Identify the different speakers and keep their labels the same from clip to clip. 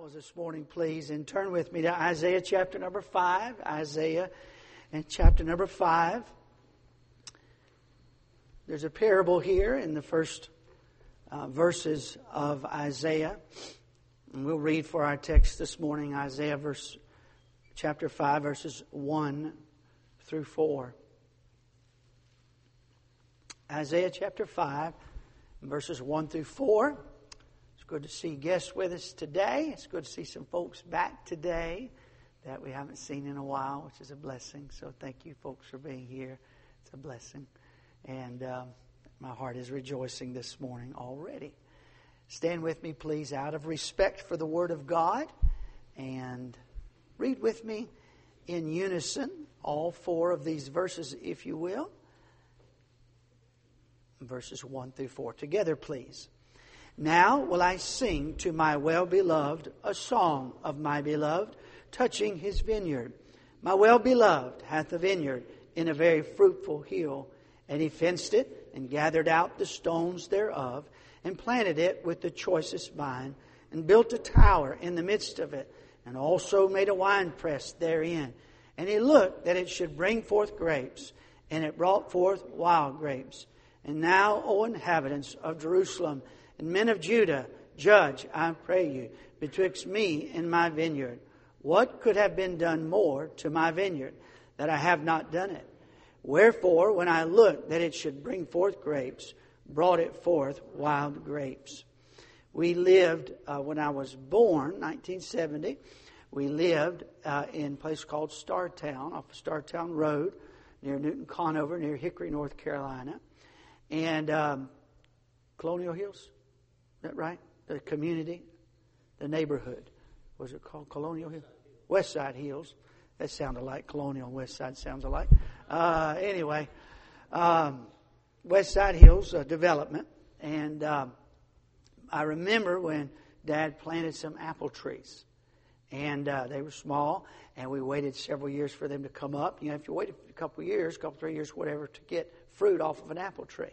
Speaker 1: Bibles this morning, please, and turn with me to Isaiah chapter number 5. Isaiah and chapter number 5. There's a parable here in the first uh, verses of Isaiah. And we'll read for our text this morning Isaiah verse chapter 5 verses 1 through 4. Isaiah chapter 5 verses 1 through 4 good to see guests with us today. It's good to see some folks back today that we haven't seen in a while, which is a blessing. So thank you, folks, for being here. It's a blessing. And um, my heart is rejoicing this morning already. Stand with me, please, out of respect for the Word of God, and read with me in unison all four of these verses, if you will. Verses 1 through 4. Together, please. Now will I sing to my well beloved a song of my beloved touching his vineyard. My well beloved hath a vineyard in a very fruitful hill, and he fenced it and gathered out the stones thereof, and planted it with the choicest vine, and built a tower in the midst of it, and also made a winepress therein. And he looked that it should bring forth grapes, and it brought forth wild grapes. And now, O inhabitants of Jerusalem, and men of Judah, judge, I pray you, betwixt me and my vineyard. What could have been done more to my vineyard that I have not done it? Wherefore, when I looked that it should bring forth grapes, brought it forth wild grapes. We lived, uh, when I was born, 1970, we lived uh, in a place called Startown, off of Startown Road, near Newton Conover, near Hickory, North Carolina. And um, Colonial Hills? That right? The community, the neighborhood. Was it called Colonial Hills? West Side Hills. That sounded like Colonial West Side sounds alike. Uh, anyway, um, West Side Hills uh, development. And um, I remember when Dad planted some apple trees. And uh, they were small, and we waited several years for them to come up. You know, if you wait a couple years, a couple, three years, whatever, to get fruit off of an apple tree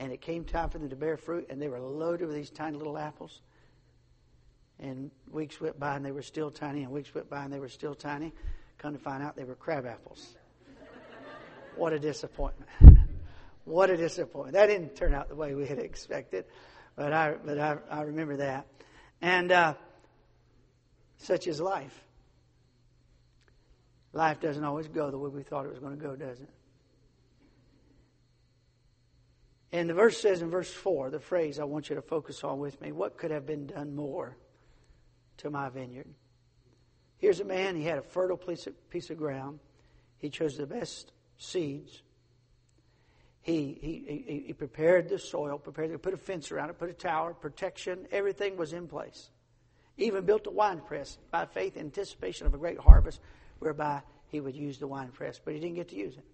Speaker 1: and it came time for them to bear fruit, and they were loaded with these tiny little apples. And weeks went by, and they were still tiny, and weeks went by, and they were still tiny. Come to find out, they were crab apples. what a disappointment! what a disappointment! That didn't turn out the way we had expected, but I, but I, I remember that. And uh, such is life. Life doesn't always go the way we thought it was going to go, does it? And the verse says in verse 4, the phrase I want you to focus on with me what could have been done more to my vineyard? Here's a man, he had a fertile piece of, piece of ground. He chose the best seeds. He, he, he, he prepared the soil, prepared to put a fence around it, put a tower, protection, everything was in place. Even built a wine press by faith, anticipation of a great harvest, whereby he would use the wine press. But he didn't get to use it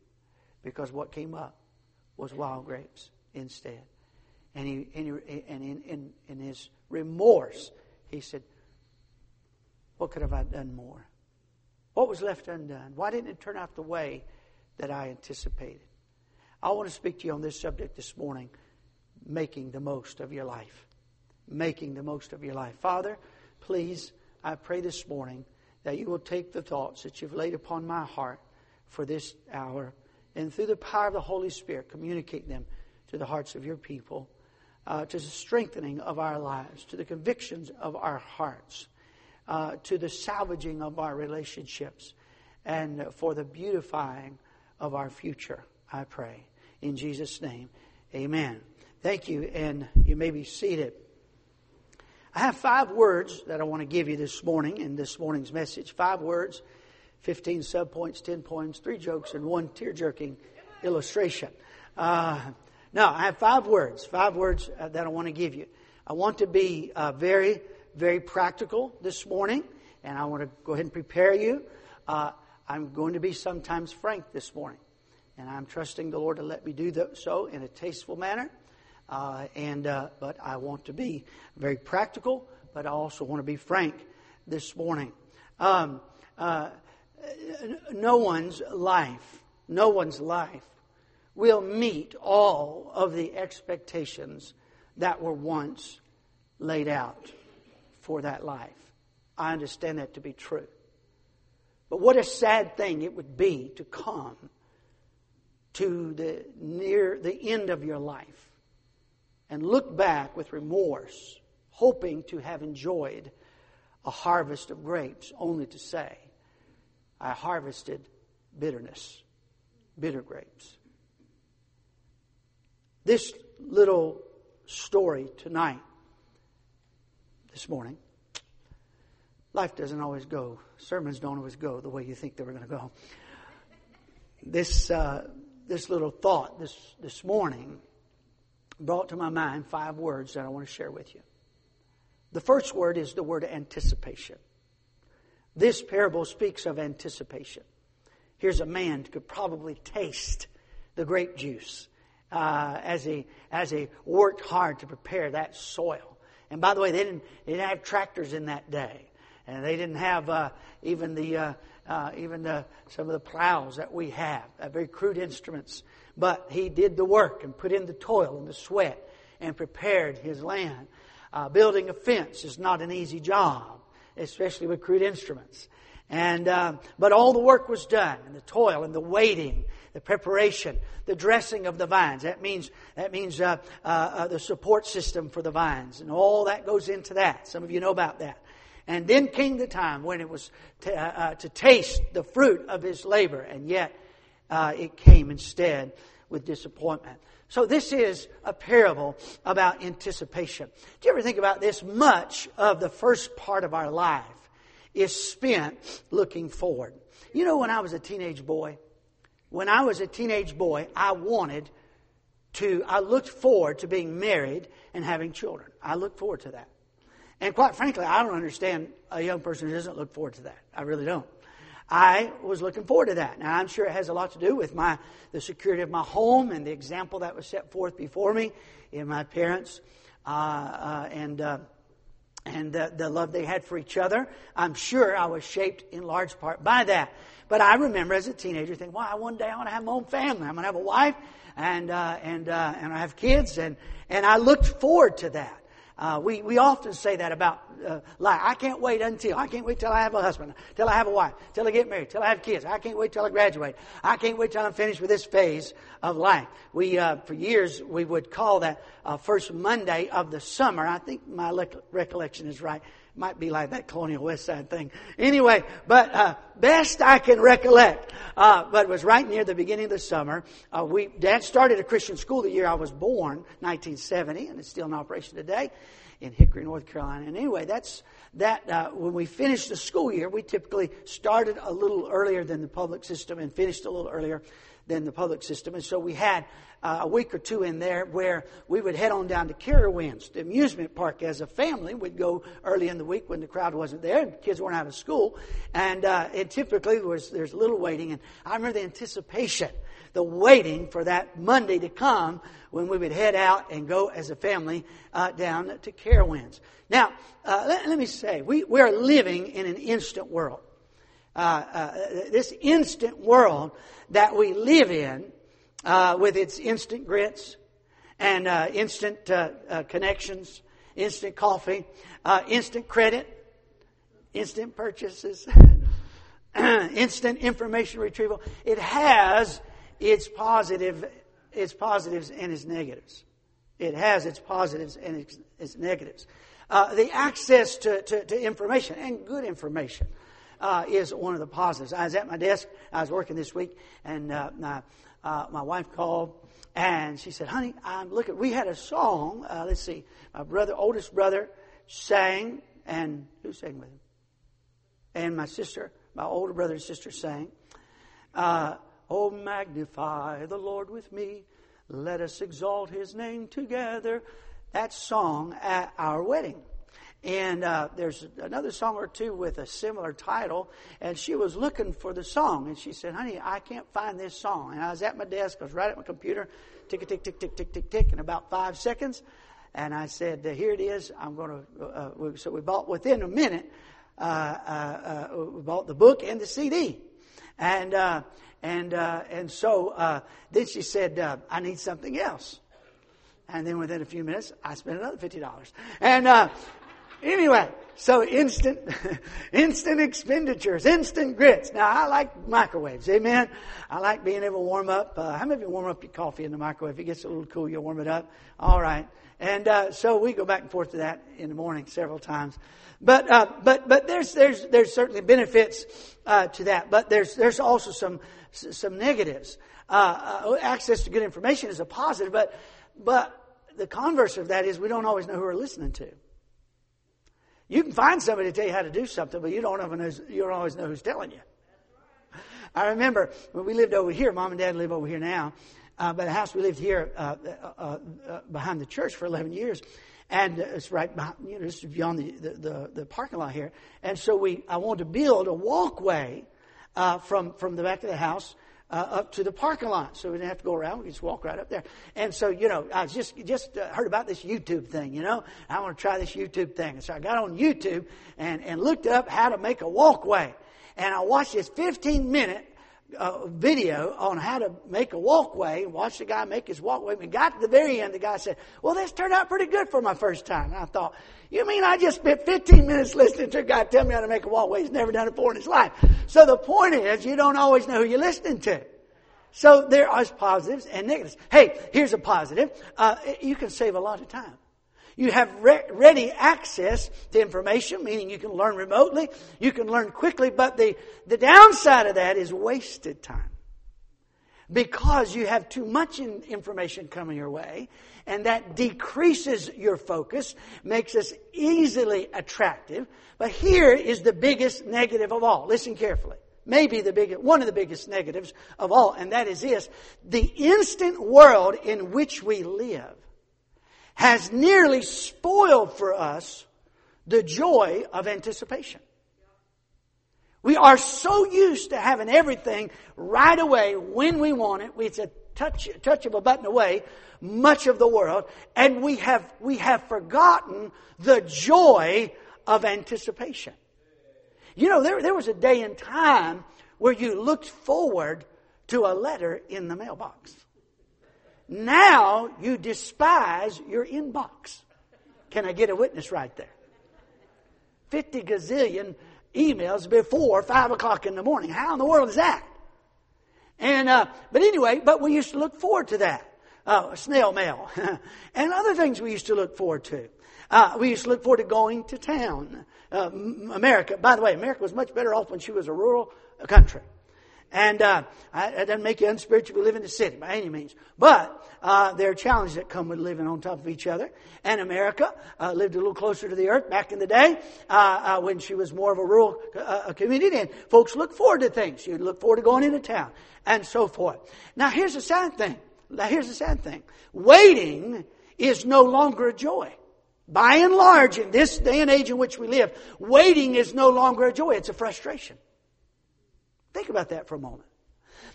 Speaker 1: because what came up was wild grapes instead. And, he, and, he, and in, in, in his remorse, he said, What could have I done more? What was left undone? Why didn't it turn out the way that I anticipated? I want to speak to you on this subject this morning making the most of your life. Making the most of your life. Father, please, I pray this morning that you will take the thoughts that you've laid upon my heart for this hour and through the power of the Holy Spirit communicate them to the hearts of your people, uh, to the strengthening of our lives, to the convictions of our hearts, uh, to the salvaging of our relationships, and for the beautifying of our future, I pray. In Jesus' name, amen. Thank you, and you may be seated. I have five words that I want to give you this morning in this morning's message. Five words, 15 subpoints, 10 poems, three jokes, and one tear jerking illustration. Uh, now, I have five words, five words uh, that I want to give you. I want to be uh, very, very practical this morning, and I want to go ahead and prepare you. Uh, I'm going to be sometimes frank this morning, and I'm trusting the Lord to let me do so in a tasteful manner. Uh, and uh, but I want to be very practical, but I also want to be frank this morning. Um, uh, no one's life, no one's life will meet all of the expectations that were once laid out for that life. I understand that to be true. But what a sad thing it would be to come to the near the end of your life and look back with remorse, hoping to have enjoyed a harvest of grapes, only to say, I harvested bitterness, bitter grapes. This little story tonight, this morning, life doesn't always go, sermons don't always go the way you think they were going to go. This, uh, this little thought this, this morning brought to my mind five words that I want to share with you. The first word is the word anticipation. This parable speaks of anticipation. Here's a man who could probably taste the grape juice uh, as, he, as he worked hard to prepare that soil. And by the way, they didn't, they didn't have tractors in that day. And they didn't have uh, even the uh, uh, even the, some of the plows that we have, uh, very crude instruments. But he did the work and put in the toil and the sweat and prepared his land. Uh, building a fence is not an easy job, especially with crude instruments. And but all the work was done, and the toil and the waiting, the preparation, the dressing of the vines. That means that means uh, uh, uh, the support system for the vines, and all that goes into that. Some of you know about that. And then came the time when it was to, uh, uh, to taste the fruit of his labor, and yet uh, it came instead with disappointment. So this is a parable about anticipation. Do you ever think about this? Much of the first part of our life is spent looking forward. You know, when I was a teenage boy, when I was a teenage boy, I wanted to, I looked forward to being married and having children. I looked forward to that. And quite frankly, I don't understand a young person who doesn't look forward to that. I really don't. I was looking forward to that. Now, I'm sure it has a lot to do with my, the security of my home and the example that was set forth before me in my parents uh, uh, and, uh, and the, the love they had for each other. I'm sure I was shaped in large part by that. But I remember as a teenager thinking, well, one day I want to have my own family. I'm going to have a wife and, uh, and, uh, and I have kids. And, and I looked forward to that. Uh, we, we often say that about uh, life. I can't wait until. I can't wait till I have a husband, till I have a wife, till I get married, till I have kids. I can't wait till I graduate. I can't wait till I'm finished with this phase of life. We, uh, for years, we would call that uh, first Monday of the summer. I think my recollection is right. Might be like that colonial west side thing. Anyway, but uh, best I can recollect, uh, but it was right near the beginning of the summer. Uh, we Dad started a Christian school the year I was born, 1970, and it's still in operation today in Hickory, North Carolina. And anyway, that's that. Uh, when we finished the school year, we typically started a little earlier than the public system and finished a little earlier than the public system. And so we had uh, a week or two in there where we would head on down to Carowinds, the amusement park as a family. We'd go early in the week when the crowd wasn't there and kids weren't out of school. And uh, it typically was there's little waiting. And I remember the anticipation, the waiting for that Monday to come when we would head out and go as a family uh, down to Carowinds. Now, uh, let, let, me say, we, we are living in an instant world. Uh, uh, this instant world that we live in uh, with its instant grits and uh, instant uh, uh connections, instant coffee, uh, instant credit, instant purchases, instant information retrieval. It has its positive, its positives and its negatives. It has its positives and its, its negatives. Uh, the access to, to, to, information and good information is one of the positives. I was at my desk. I was working this week, and uh, my wife called and she said, "Honey, I'm looking. We had a song. Uh, let's see. My brother, oldest brother, sang, and who sang with him? And my sister, my older brother and sister sang. Uh, oh, magnify the Lord with me. Let us exalt His name together. That song at our wedding. And uh, there's another song or two with a similar title. And she was looking for the song. And she said, Honey, I can't find this song. And I was at my desk, I was right at my computer, tick, tick, tick, tick, tick, tick, tick, in about five seconds. And I said, Here it is. I'm going to. Uh, uh so we bought within a minute, uh, uh, uh, we bought the book and the CD. And, and, and so then she said, I need something else. And then within a few minutes, I spent another $50. And, Anyway, So instant, instant expenditures, instant grits. Now I like microwaves. Amen. I like being able to warm up. Uh, how many of you warm up your coffee in the microwave? If it gets a little cool, you warm it up. All right. And uh, so we go back and forth to that in the morning several times. But uh, but but there's there's there's certainly benefits uh, to that. But there's there's also some some negatives. Uh, uh, access to good information is a positive, but but the converse of that is we don't always know who we're listening to. You can find somebody to tell you how to do something, but you don't, you don't always know who's telling you. I remember when we lived over here, mom and dad live over here now, uh, but the house we lived here uh, uh, uh behind the church for 11 years. And it's right behind, you know, just beyond the, the, the, the, parking lot here. And so we, I wanted to build a walkway uh, from, from the back of the house uh, up to the parking lot, so we didn't have to go around. We could just walk right up there. And so, you know, I just just uh, heard about this YouTube thing. You know, I want to try this YouTube thing. And so I got on YouTube and and looked up how to make a walkway, and I watched this 15 minute uh, video on how to make a walkway and watched the guy make his walkway. We got to the very end, the guy said, Well, this turned out pretty good for my first time. And I thought, You mean I just spent 15 minutes listening to a guy tell me how to make a walkway? He's never done it before in his life. So the point is, you don't always know who you're listening to. So there are positives and negatives. Hey, here's a positive. Uh, you can save a lot of time. You have re- ready access to information, meaning you can learn remotely, you can learn quickly, but the, the downside of that is wasted time. Because you have too much in information coming your way, and that decreases your focus, makes us easily attractive. But here is the biggest negative of all. Listen carefully. Maybe the biggest, one of the biggest negatives of all, and that is this. The instant world in which we live has nearly spoiled for us the joy of anticipation. We are so used to having everything right away when we want it. It's a touch, touch of a button away, much of the world, and we have, we have forgotten the joy of anticipation. You know, there, there was a day and time where you looked forward to a letter in the mailbox. Now you despise your inbox. Can I get a witness right there? 50 gazillion emails before 5 o'clock in the morning. How in the world is that? And, uh, but anyway, but we used to look forward to that. Uh, snail mail. and other things we used to look forward to. Uh, we used to look forward to going to town. Uh, America, by the way, America was much better off when she was a rural country. And uh, it doesn't make you unspiritual to live in the city by any means. But uh, there are challenges that come with living on top of each other. And America uh, lived a little closer to the earth back in the day uh, uh, when she was more of a rural uh, community. And folks look forward to things. You look forward to going into town and so forth. Now, here's the sad thing. Now, here's the sad thing. Waiting is no longer a joy. By and large, in this day and age in which we live, waiting is no longer a joy. It's a frustration. Think about that for a moment.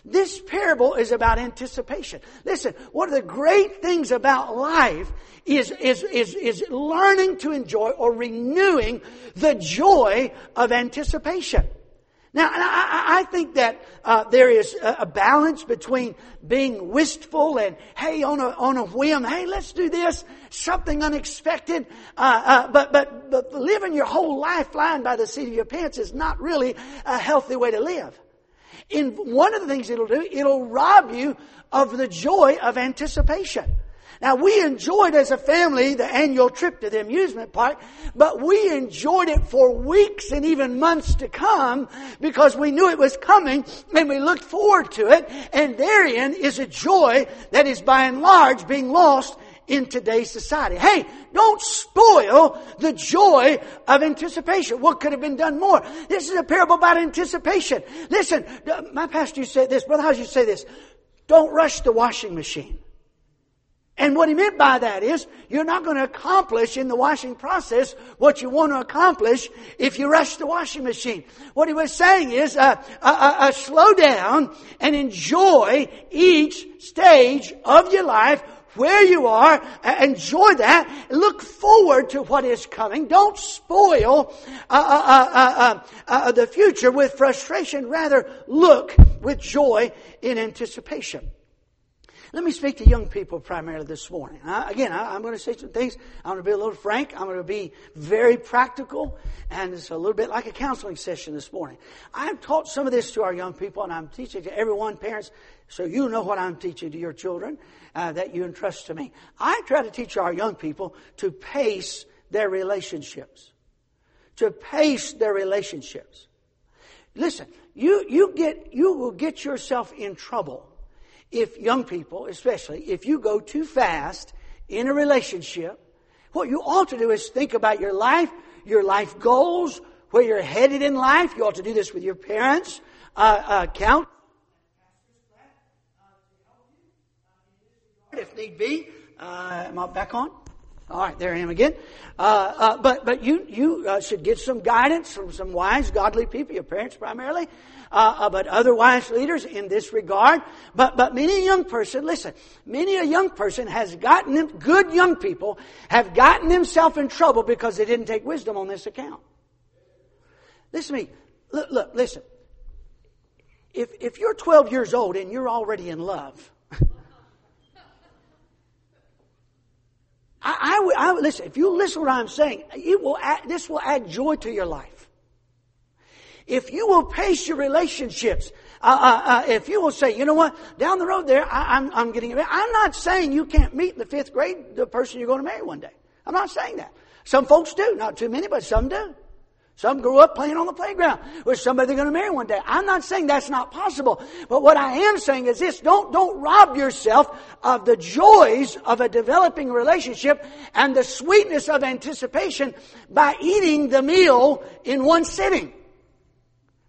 Speaker 1: This parable is about anticipation. Listen, one of the great things about life is, is, is, is learning to enjoy or renewing the joy of anticipation. Now, I, I think that uh, there is a balance between being wistful and, hey, on a, on a whim, hey, let's do this, something unexpected. Uh, uh, but, but, but living your whole life flying by the seat of your pants is not really a healthy way to live in one of the things it'll do, it'll rob you of the joy of anticipation. Now we enjoyed as a family the annual trip to the amusement park, but we enjoyed it for weeks and even months to come because we knew it was coming and we looked forward to it and therein is a joy that is by and large being lost in today's society. Hey, don't spoil the joy of anticipation. What could have been done more? This is a parable about anticipation. Listen, my pastor used to say this, Brother Howes used to say this. Don't rush the washing machine. And what he meant by that is, you're not going to accomplish in the washing process what you want to accomplish if you rush the washing machine. What he was saying is, uh, uh, uh, uh slow down and enjoy each stage of your life where you are, enjoy that, look forward to what is coming. Don't spoil uh uh uh, uh, uh, the future with frustration. Rather, look with joy in anticipation. Let me speak to young people primarily this morning. Uh, again, I, am going to say some things. I'm going to be a little frank. I'm going to be very practical, and it's a little bit like a counseling session this morning. I've taught some of this to our young people, and I'm teaching to everyone, parents, so you know what I'm teaching to your children uh, that you entrust to me. I try to teach our young people to pace their relationships, to pace their relationships. Listen, you, you get, you will get yourself in trouble if young people, especially, if you go too fast in a relationship, what you ought to do is think about your life, your life goals, where you're headed in life. You ought to do this with your parents. Uh, uh, count if need be. Uh, am I back on? All right, there I am again. Uh, uh, but but you you uh, should get some guidance from some wise, godly people, your parents primarily, uh, uh, but other wise leaders in this regard. But but many a young person, listen, many a young person has gotten them, good young people have gotten themselves in trouble because they didn't take wisdom on this account. Listen to me. Look, look listen. If if you're 12 years old and you're already in love. I, I, I, listen. If you listen to what I'm saying, it will add, this will add joy to your life. If you will pace your relationships, uh, uh, uh, if you will say, you know what, down the road there, I, am I'm, I'm getting. I'm not saying you can't meet in the fifth grade the person you're going to marry one day. I'm not saying that. Some folks do, not too many, but some do. Some grew up playing on the playground with somebody they're going to marry one day. I'm not saying that's not possible. But what I am saying is this, don't, don't rob yourself of the joys of a developing relationship and the sweetness of anticipation by eating the meal in one sitting.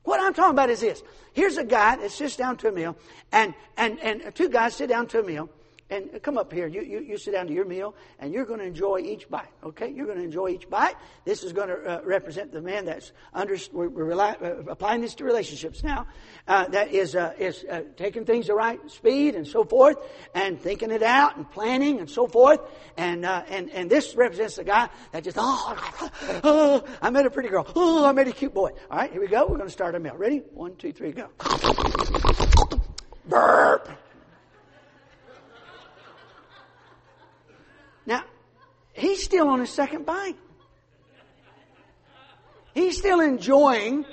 Speaker 1: What I'm talking about is this. Here's a guy that sits down to a meal and, and, and two guys sit down to a meal and come up here. You, you, you sit down to your meal, and you're going to enjoy each bite. Okay, you're going to enjoy each bite. This is going to uh, represent the man that's under. We're, we're uh, applying this to relationships now. Uh, that is uh, is uh, taking things the right speed and so forth, and thinking it out and planning and so forth. And uh, and and this represents the guy that just oh, oh I met a pretty girl. Oh, I met a cute boy. All right, here we go. We're going to start our meal. Ready? One, two, three, go. Burp. Now, he's still on his second bite. He's still enjoying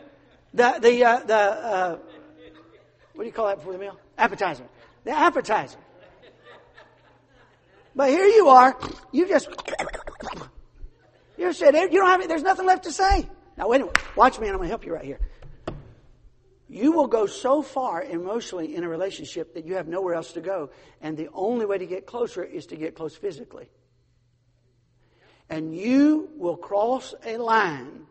Speaker 1: the the uh, the uh, what do you call that before the meal? Appetizer. The appetizer. But here you are. You just you said you don't have there's nothing left to say. Now wait a minute. Watch me, and I'm going to help you right here. You will go so far emotionally in a relationship that you have nowhere else to go, and the only way to get closer is to get close physically and you will cross a line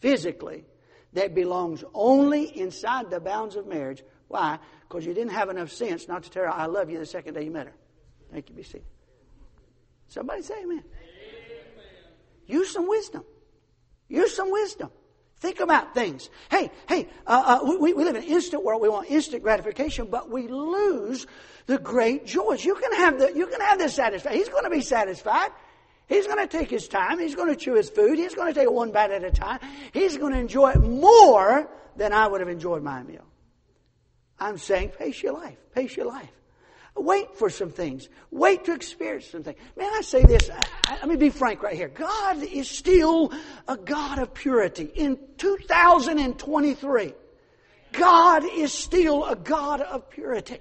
Speaker 1: physically that belongs only inside the bounds of marriage. Why? Because you didn't have enough sense not to tell her, I love you the second day you met her. Thank you, BC. Somebody say amen. amen. Use some wisdom. Use some wisdom. Think about things. Hey, hey, uh, uh, we, we live in an instant world. We want instant gratification, but we lose the great joys. You can have the, you can have this satisfaction. He's going to be satisfied. He's going to take his time. He's going to chew his food. He's going to take it one bite at a time. He's going to enjoy it more than I would have enjoyed my meal. I'm saying pace your life. Pace your life. Wait for some things. Wait to experience some things. Man, I say this. I, I, let me be frank right here. God is still a God of purity. In 2023, God is still a God of purity.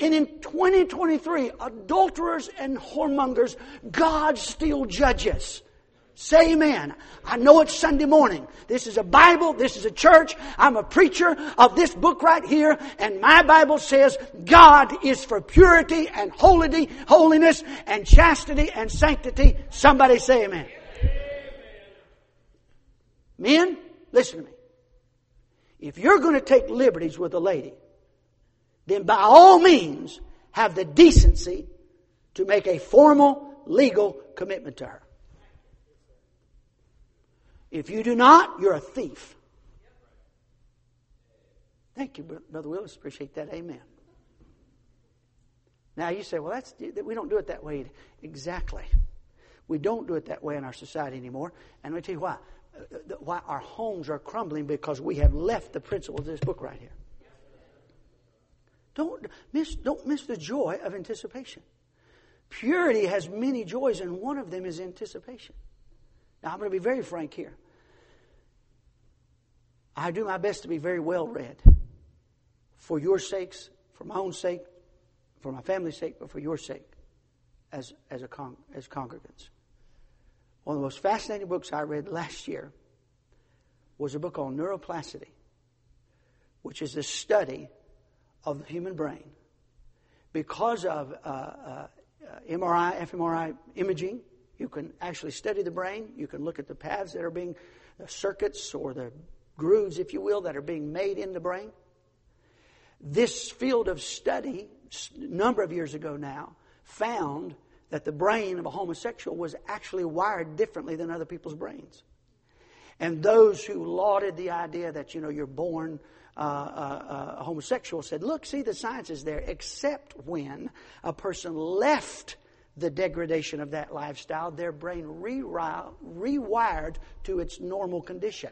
Speaker 1: And in 2023, adulterers and whoremongers, God still judges. Say amen. I know it's Sunday morning. This is a Bible. This is a church. I'm a preacher of this book right here. And my Bible says God is for purity and holiness, holiness and chastity and sanctity. Somebody say amen. amen. Men, listen to me. If you're going to take liberties with a lady, then by all means have the decency to make a formal legal commitment to her. If you do not, you're a thief. Thank you, Brother Willis. Appreciate that. Amen. Now you say, well, that's we don't do it that way. Exactly. We don't do it that way in our society anymore. And let me tell you why. Uh, why our homes are crumbling because we have left the principles of this book right here. Don't miss, don't miss the joy of anticipation. Purity has many joys, and one of them is anticipation. Now, I'm going to be very frank here. I do my best to be very well read for your sakes, for my own sake, for my family's sake, but for your sake as, as, a con- as congregants. One of the most fascinating books I read last year was a book on neuroplasticity, which is the study of the human brain. Because of uh, uh, MRI, fMRI imaging, you can actually study the brain. You can look at the paths that are being, the circuits or the grooves, if you will, that are being made in the brain. This field of study, a number of years ago now, found that the brain of a homosexual was actually wired differently than other people's brains. And those who lauded the idea that, you know, you're born uh, uh, uh, homosexual said, look, see, the science is there, except when a person left the degradation of that lifestyle, their brain rewired to its normal condition.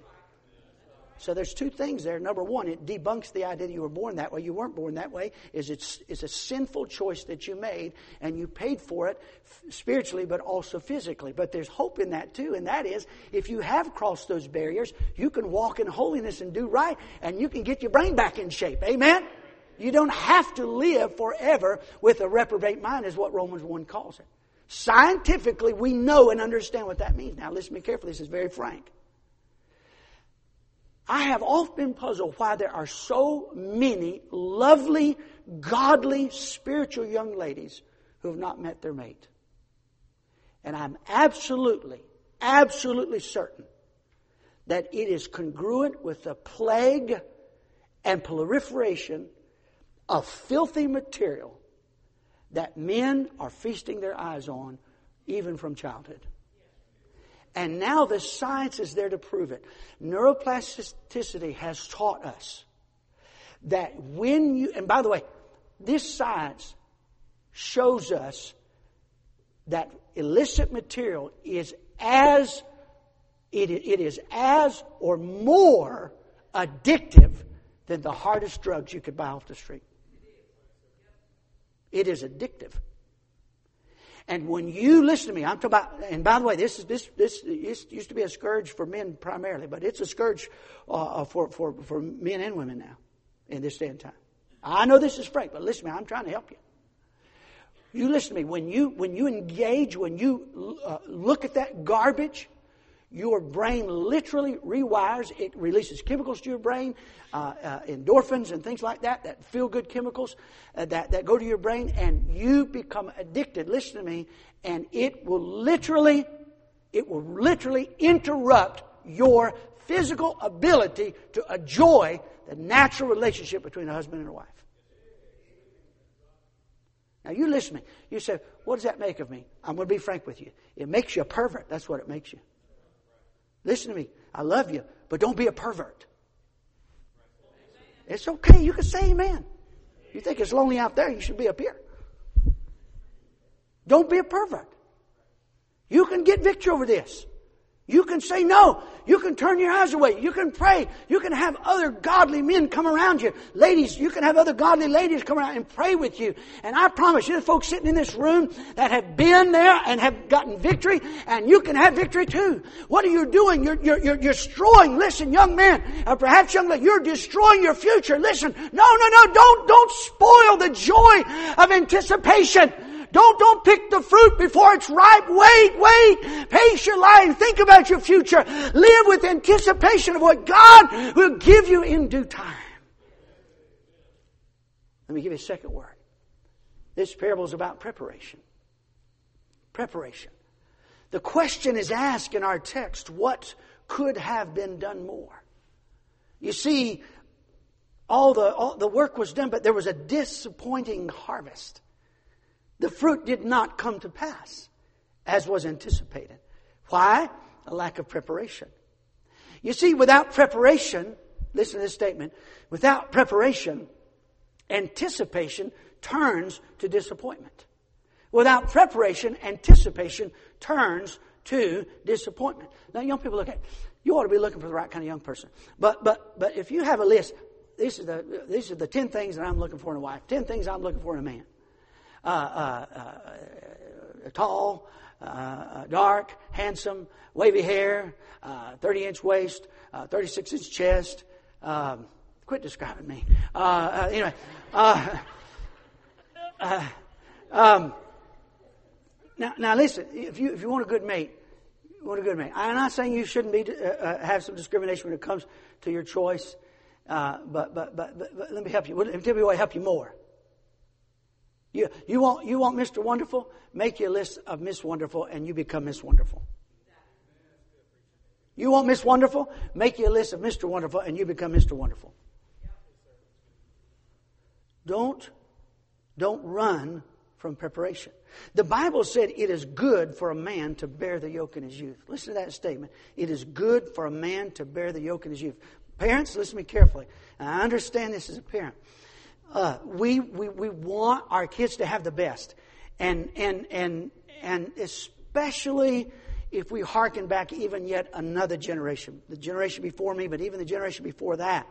Speaker 1: So there's two things there. Number one, it debunks the idea that you were born that way. You weren't born that way. Is it's, it's a sinful choice that you made, and you paid for it spiritually, but also physically. But there's hope in that too, and that is if you have crossed those barriers, you can walk in holiness and do right, and you can get your brain back in shape. Amen. You don't have to live forever with a reprobate mind, is what Romans 1 calls it. Scientifically, we know and understand what that means. Now, listen to me carefully. This is very frank. I have often been puzzled why there are so many lovely, godly, spiritual young ladies who have not met their mate. And I'm absolutely, absolutely certain that it is congruent with the plague and proliferation of filthy material that men are feasting their eyes on even from childhood. And now the science is there to prove it. Neuroplasticity has taught us that when you, and by the way, this science shows us that illicit material is as, it, it is as or more addictive than the hardest drugs you could buy off the street. It is addictive. And when you listen to me, I'm talking about, and by the way, this is this this used to be a scourge for men primarily, but it's a scourge uh, uh, for, for, for men and women now in this day and time. I know this is frank, but listen to me, I'm trying to help you. You listen to me. When you when you engage, when you uh, look at that garbage, your brain literally rewires. It releases chemicals to your brain, uh, uh, endorphins and things like that, that feel good chemicals uh, that, that go to your brain, and you become addicted. Listen to me, and it will literally, it will literally interrupt your physical ability to enjoy the natural relationship between a husband and a wife. Now, you listen to me. You say, What does that make of me? I'm going to be frank with you. It makes you a pervert. That's what it makes you. Listen to me. I love you, but don't be a pervert. It's okay. You can say amen. You think it's lonely out there, you should be up here. Don't be a pervert. You can get victory over this. You can say no. You can turn your eyes away. You can pray. You can have other godly men come around you. Ladies, you can have other godly ladies come around and pray with you. And I promise you, the folks sitting in this room that have been there and have gotten victory, and you can have victory too. What are you doing? You're, you're, you're destroying, listen, young man, or perhaps young lady, you're destroying your future. Listen, no, no, no, don't, don't spoil the joy of anticipation. Don't, don't pick the fruit before it's ripe. Wait, wait. Pace your life. Think about your future. Live with anticipation of what God will give you in due time. Let me give you a second word. This parable is about preparation. Preparation. The question is asked in our text what could have been done more? You see, all the, all the work was done, but there was a disappointing harvest the fruit did not come to pass as was anticipated. Why? A lack of preparation. You see, without preparation, listen to this statement, without preparation, anticipation turns to disappointment. Without preparation, anticipation turns to disappointment. Now, young people look at you ought to be looking for the right kind of young person. But but but if you have a list, these are the these are the ten things that I'm looking for in a wife. Ten things I'm looking for in a man. Uh, uh, uh, tall, uh, dark, handsome, wavy hair, uh, 30 inch waist, uh, 36 inch chest. Um, quit describing me. anyway. Um, now, now listen. If you if you want a good mate, you want a good mate. I'm not saying you shouldn't be have some discrimination when it comes to your choice. Uh, but, but, but, but, but, let me help you. Let me tell you what help you more. You, you, want, you want Mr. Wonderful? Make your list of Miss Wonderful and you become Miss Wonderful. You want Miss Wonderful? Make your list of Mr. Wonderful and you become Mr. Wonderful. Don't, don't run from preparation. The Bible said it is good for a man to bear the yoke in his youth. Listen to that statement. It is good for a man to bear the yoke in his youth. Parents, listen to me carefully. I understand this as a parent. Uh, we, we, we want our kids to have the best. And, and, and, and especially if we hearken back even yet another generation, the generation before me, but even the generation before that,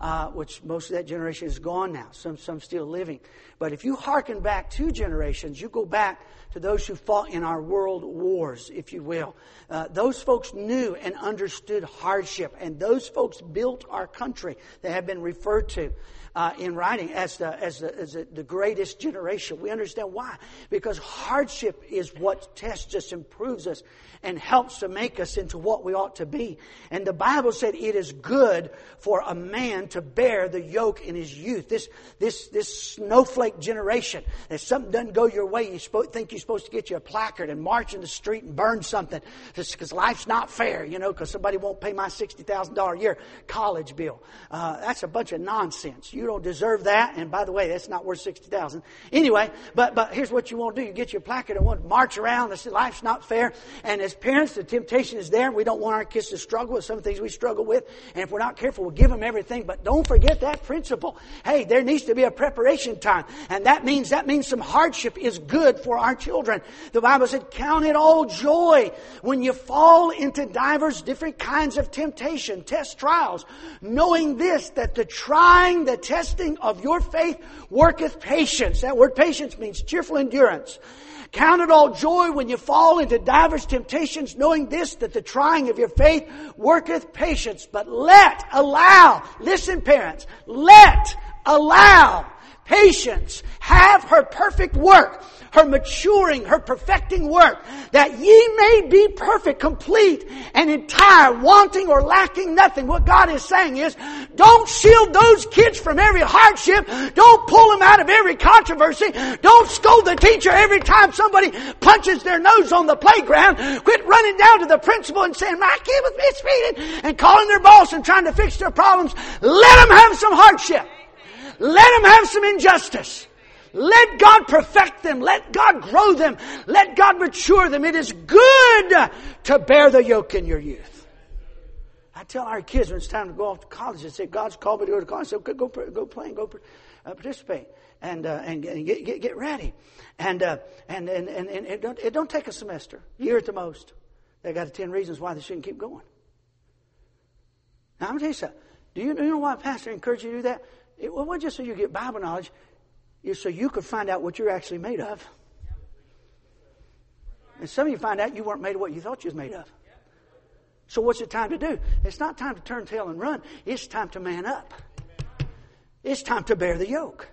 Speaker 1: uh, which most of that generation is gone now, some, some still living. But if you hearken back two generations, you go back those who fought in our world wars, if you will. Uh, those folks knew and understood hardship, and those folks built our country that have been referred to. Uh, in writing as the, as, the, as the greatest generation. We understand why. Because hardship is what tests us, improves us, and helps to make us into what we ought to be. And the Bible said it is good for a man to bear the yoke in his youth. This, this, this snowflake generation, if something doesn't go your way, you think you're supposed to get you a placard and march in the street and burn something just because life's not fair, you know, because somebody won't pay my $60,000 a year college bill. Uh, that's a bunch of nonsense. You don't deserve that. And by the way, that's not worth 60000 Anyway, but, but here's what you want to do. You get your placard and want to march around and say life's not fair. And as parents, the temptation is there. We don't want our kids to struggle with some things we struggle with. And if we're not careful, we'll give them everything. But don't forget that principle. Hey, there needs to be a preparation time. And that means, that means some hardship is good for our children. The Bible said, count it all joy when you fall into divers different kinds of temptation, test trials, knowing this, that the trying, the testing of your faith worketh patience. That word patience means cheerful endurance. Count it all joy when you fall into divers temptations, knowing this, that the trying of your faith worketh patience. But let, allow, listen parents, let, allow patience have her perfect work her maturing, her perfecting work, that ye may be perfect, complete, and entire, wanting or lacking nothing. What God is saying is, don't shield those kids from every hardship. Don't pull them out of every controversy. Don't scold the teacher every time somebody punches their nose on the playground. Quit running down to the principal and saying, my kid was mistreated, and calling their boss and trying to fix their problems. Let them have some hardship. Let them have some injustice. Let God perfect them. Let God grow them. Let God mature them. It is good to bear the yoke in your youth. I tell our kids when it's time to go off to college, I say, God's called me to go to college. So go, go, go play and go uh, participate and, uh, and, and get, get, get, ready. And, uh, and, and, and, and, it, don't, it don't take a semester, year at the most. They got 10 reasons why they shouldn't keep going. Now, I'm going to tell you something. Do you, you know why Pastor encouraged you to do that? It wasn't just so you get Bible knowledge is so you could find out what you're actually made of. And some of you find out you weren't made of what you thought you was made of. So what's it time to do? It's not time to turn tail and run. It's time to man up. It's time to bear the yoke.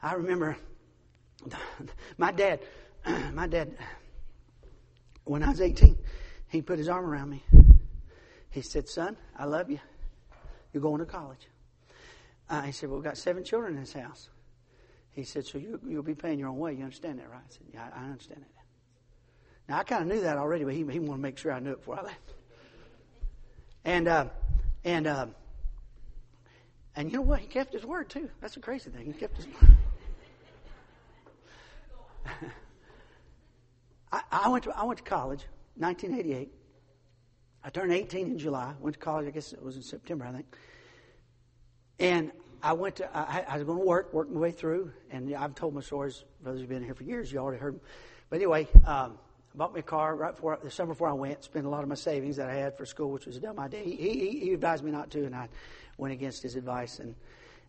Speaker 1: I remember my dad, my dad, when I was 18, he put his arm around me. He said, son, I love you. You're going to college. Uh, he said, well, we've got seven children in this house. He said, So you, you'll be paying your own way. You understand that, right? I said, Yeah, I understand that. Now, I kind of knew that already, but he, he wanted to make sure I knew it before I left. And, uh, and, uh, and you know what? He kept his word, too. That's a crazy thing. He kept his word. I, I, went to, I went to college, 1988. I turned 18 in July. Went to college, I guess it was in September, I think. And I went to, I, I was going to work, work my way through, and I've told my stories. Brothers have been here for years. You already heard them. But anyway, um, bought me a car right before the summer before I went. Spent a lot of my savings that I had for school, which was a dumb idea. He, he, he advised me not to, and I went against his advice, and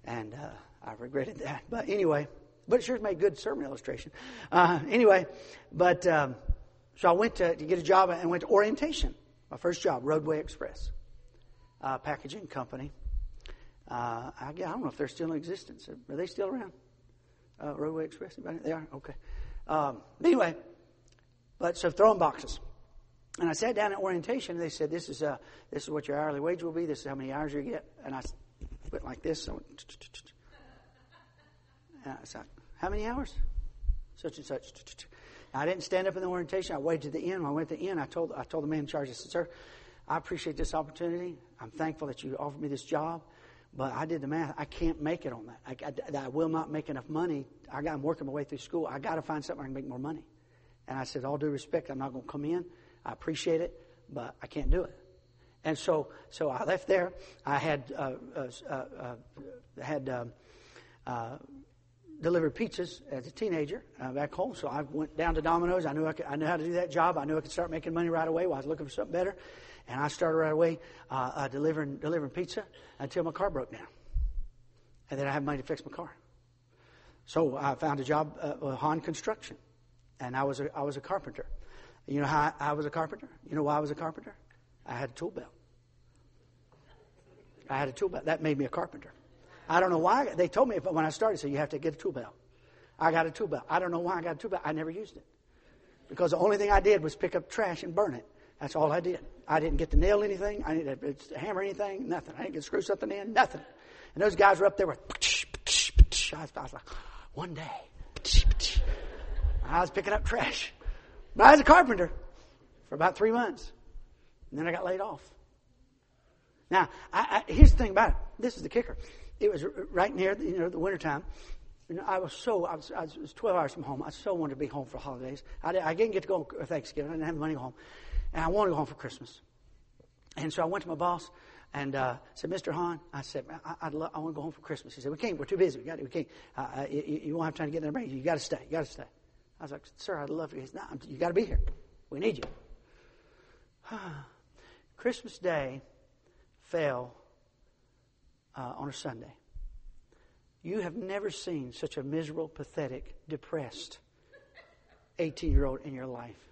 Speaker 1: and uh, I regretted that. But anyway, but it sure made good sermon illustration. Uh, anyway, but um, so I went to, to, get a job and went to orientation. My first job, Roadway Express, uh, packaging company. Uh, I, I, don't know if they're still in existence. Are they still around? Uh, Roadway Express? They are. Okay. Um, anyway, but so throwing boxes. And I sat down at orientation, and they said, "This is uh, this is what your hourly wage will be. This is how many hours you get." And I went like this. I went, and I said, "How many hours?" Such and such. I didn't stand up in the orientation. I waited to the end. When I went to the end, I told I told the man in charge. I said, "Sir, I appreciate this opportunity. I'm thankful that you offered me this job." But I did the math. I can't make it on that. I, I, I will not make enough money. I got, I'm working my way through school. I got to find something I can make more money. And I said, all due respect, I'm not going to come in. I appreciate it, but I can't do it. And so, so I left there. I had uh, uh, uh, uh had um, uh, delivered pizzas as a teenager uh, back home. So I went down to Domino's. I knew I, could, I knew how to do that job. I knew I could start making money right away while I was looking for something better. And I started right away uh, uh, delivering delivering pizza until my car broke down, and then I had money to fix my car. So I found a job uh, uh Han Construction, and I was a, I was a carpenter. You know how I, was a carpenter? You know why I was a carpenter? I had a tool belt. I had a tool belt. That made me a carpenter. I don't know why. They told me when I started, so you have to get a tool belt. I got a tool belt. I don't know why I got a tool belt. I never used it. Because the only thing I did was pick up trash and burn it. That's all I did. I didn't get to nail anything. I didn't uh, uh, hammer anything. Nothing. I didn't get to screw something in. Nothing. And those guys were up there with. I was like, one day. I was picking up trash. But I was a carpenter for about three months. And then I got laid off. Now, I, I, here's the thing about it. This is the kicker. It was right near the, you know, the wintertime. I was so, I was, I was 12 hours from home. I so wanted to be home for holidays. I, I didn't get to go on Thanksgiving. I didn't have money to go home. And I wanted to go home for Christmas. And so I went to my boss and uh, said, Mr. Hahn, I said, I, love, I want to go home for Christmas. He said, We can't. We're too busy. We, got, we can't. Uh, uh you, you, won't have time to get in there. You got to stay. You got to stay. I was like, Sir, I'd love to. He said, No, you got to be here. We need you. Christmas Day fell uh, on a Sunday. You have never seen such a miserable, pathetic, depressed 18 year old in your life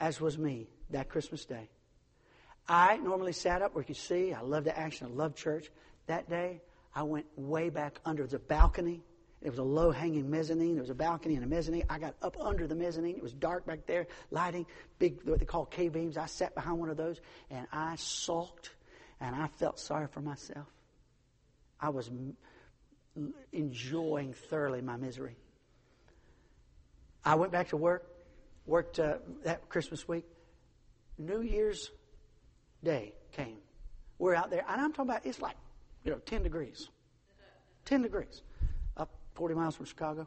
Speaker 1: as was me that Christmas Day. I normally sat up where you see. I love the action. I love church. That day, I went way back under the balcony. It was a low hanging mezzanine. There was a balcony and a mezzanine. I got up under the mezzanine. It was dark back there, lighting, big, what they call K beams. I sat behind one of those and I sulked and I felt sorry for myself. I was enjoying thoroughly my misery. I went back to work, worked uh, that Christmas week. New Year's Day came. We're out there, and I'm talking about it's like, you know, 10 degrees. 10 degrees. Up 40 miles from Chicago.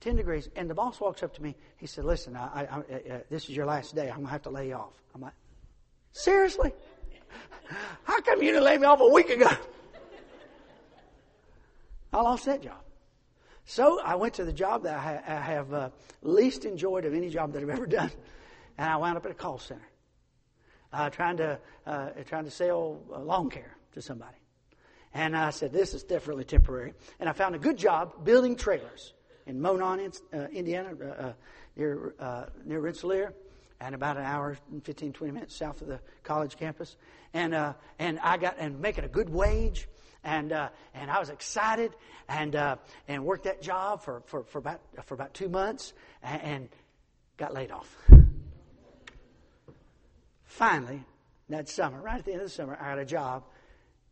Speaker 1: 10 degrees. And the boss walks up to me. He said, Listen, I, I, uh, this is your last day. I'm going to have to lay you off. I'm like, Seriously? How come you didn't lay me off a week ago? I lost that job. So I went to the job that I, I have uh, least enjoyed of any job that I've ever done, and I wound up at a call center, uh, trying to uh, trying to sell uh, lawn care to somebody. And I said, "This is definitely temporary." And I found a good job building trailers in Monon, uh, Indiana, uh, near near Rensselaer and about an hour and 15, 20 minutes south of the college campus. And, uh, and I got, and making a good wage and uh, and I was excited and uh, and worked that job for, for, for about for about two months and, and got laid off. Finally, that summer, right at the end of the summer, I got a job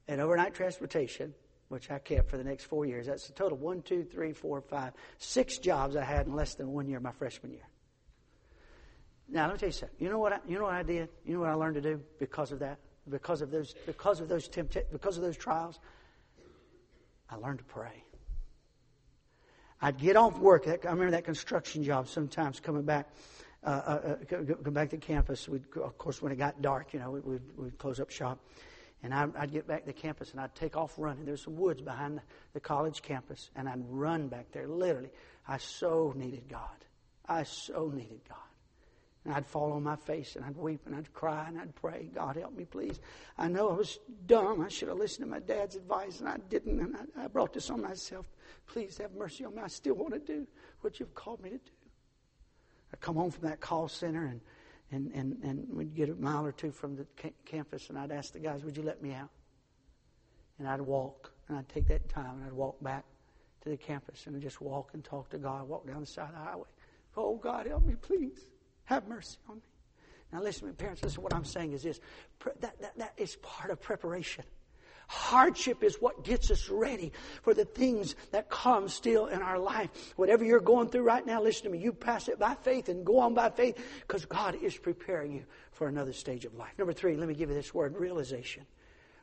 Speaker 1: in overnight transportation, which I kept for the next four years. That's a total one, two, three, four, five, six jobs I had in less than one year my freshman year. Now let me tell you something. You know what I, you know what I did? You know what I learned to do because of that? Because of those because of those tempt- because of those trials? I learned to pray. I'd get off work. I remember that construction job sometimes coming back, uh, uh, uh come back to campus. We'd, of course, when it got dark, you know, we'd, we'd close up shop. And I'd, get back to campus and I'd take off running. There's some woods behind the college campus, and I'd run back there. Literally, I so needed God. I so needed God. And I'd fall on my face and I'd weep and I'd cry and I'd pray, God help me, please. I know I was dumb. I should have listened to my dad's advice and I didn't. And I, I brought this on myself. Please have mercy on me. I still want to do what you've called me to do. I'd come home from that call center and, and, and, and we'd get a mile or two from the ca- campus and I'd ask the guys, would you let me out? And I'd walk and I'd take that time and I'd walk back to the campus and I'd just walk and talk to God, walk down the side of the highway. Oh, God, help me, please. Have mercy on me. Now, listen to me, parents. Listen, what I'm saying is this that, that, that is part of preparation. Hardship is what gets us ready for the things that come still in our life. Whatever you're going through right now, listen to me. You pass it by faith and go on by faith because God is preparing you for another stage of life. Number three, let me give you this word realization.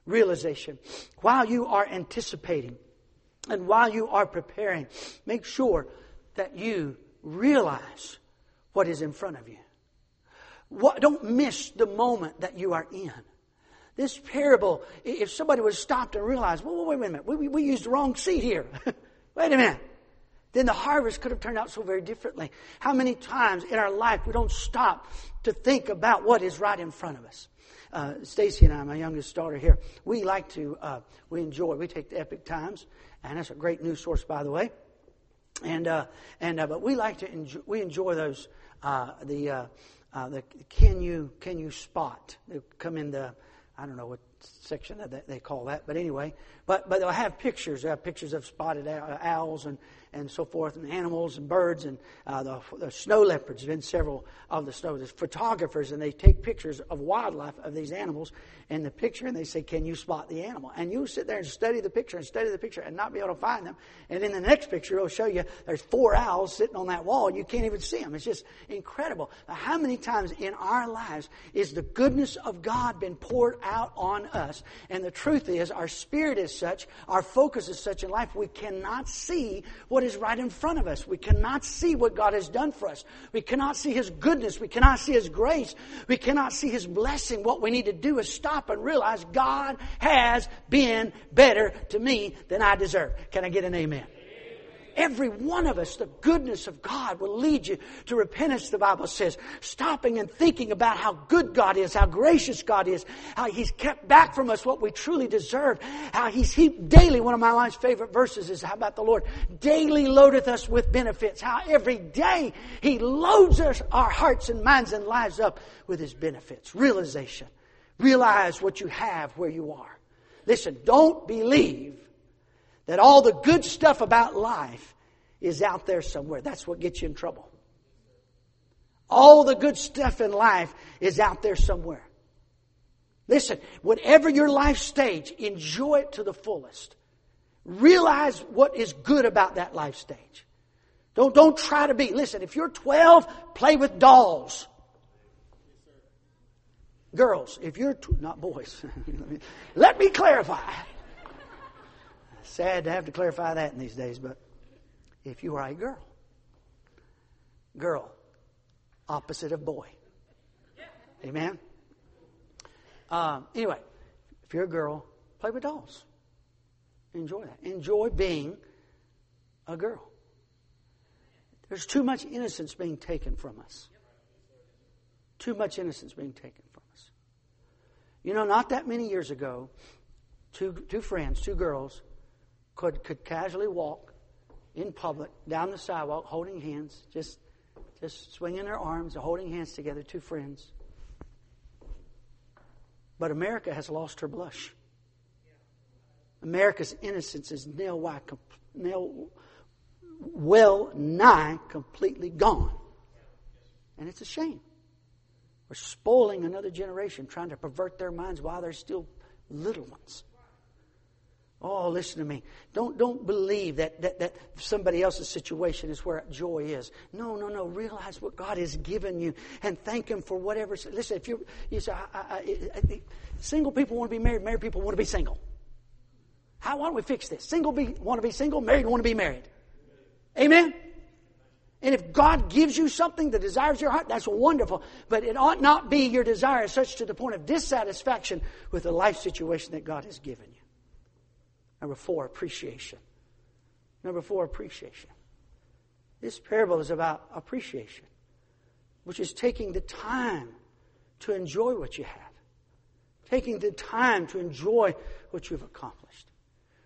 Speaker 1: Realization. While you are anticipating and while you are preparing, make sure that you realize what is in front of you. What, don't miss the moment that you are in. This parable, if somebody would have stopped and realized, well, wait a minute, we, we used the wrong seed here. wait a minute. Then the harvest could have turned out so very differently. How many times in our life we don't stop to think about what is right in front of us? Uh, Stacy and I, my youngest daughter here, we like to, uh, we enjoy, we take the Epoch Times, and that's a great news source, by the way. And, uh, and, uh, but we like to enjoy, we enjoy those, uh, the, uh, the can you, can you spot? They come in the, I don't know what section that they call that, but anyway, but but they'll have pictures. They have pictures of spotted owls and and so forth, and animals and birds, and uh, the, the, snow leopards. There's been several of the snow. There's photographers, and they take pictures of wildlife of these animals in the picture, and they say, "Can you spot the animal?" And you sit there and study the picture and study the picture, and not be able to find them. And in the next picture, it'll show you there's four owls sitting on that wall, and you can't even see them. It's just incredible. Now, how many times in our lives is the goodness of God been poured out on us? And the truth is, our spirit is such, our focus is such in life, we cannot see what is right in front of us. We cannot see what God has done for us. We cannot see His goodness. We cannot see His grace. We cannot see His blessing. What we need to do is stop and realize God has been better to me than I deserve. Can I get an amen? Every one of us, the goodness of God will lead you to repentance, the Bible says. Stopping and thinking about how good God is, how gracious God is, how He's kept back from us what we truly deserve, how He's heaped daily. One of my life's favorite verses is how about the Lord daily loadeth us with benefits. How every day He loads us, our hearts and minds and lives up with His benefits. Realization. Realize what you have where you are. Listen, don't believe that all the good stuff about life is out there somewhere. That's what gets you in trouble. All the good stuff in life is out there somewhere. Listen, whatever your life stage, enjoy it to the fullest. Realize what is good about that life stage. Don't, don't try to be. Listen, if you're 12, play with dolls. Girls, if you're, not boys. Let me clarify. Sad to have to clarify that in these days, but if you are a girl, girl, opposite of boy. Amen? Um, anyway, if you're a girl, play with dolls. Enjoy that. Enjoy being a girl. There's too much innocence being taken from us. Too much innocence being taken from us. You know, not that many years ago, two, two friends, two girls, could, could casually walk in public down the sidewalk holding hands, just, just swinging their arms, holding hands together, two friends. But America has lost her blush. America's innocence is nail, nail well nigh completely gone. And it's a shame. We're spoiling another generation, trying to pervert their minds while they're still little ones. Oh, listen to me. Don't, don't believe that, that, that somebody else's situation is where joy is. No, no, no. Realize what God has given you and thank Him for whatever. Listen, if you're, you say, I, I, I, single people want to be married, married people want to be single. How, why don't we fix this? Single be, want to be single, married want to be married. Amen? And if God gives you something that desires your heart, that's wonderful. But it ought not be your desire such to the point of dissatisfaction with the life situation that God has given you. Number four, appreciation. Number four, appreciation. This parable is about appreciation. which is taking the time to enjoy what you have, taking the time to enjoy what you've accomplished.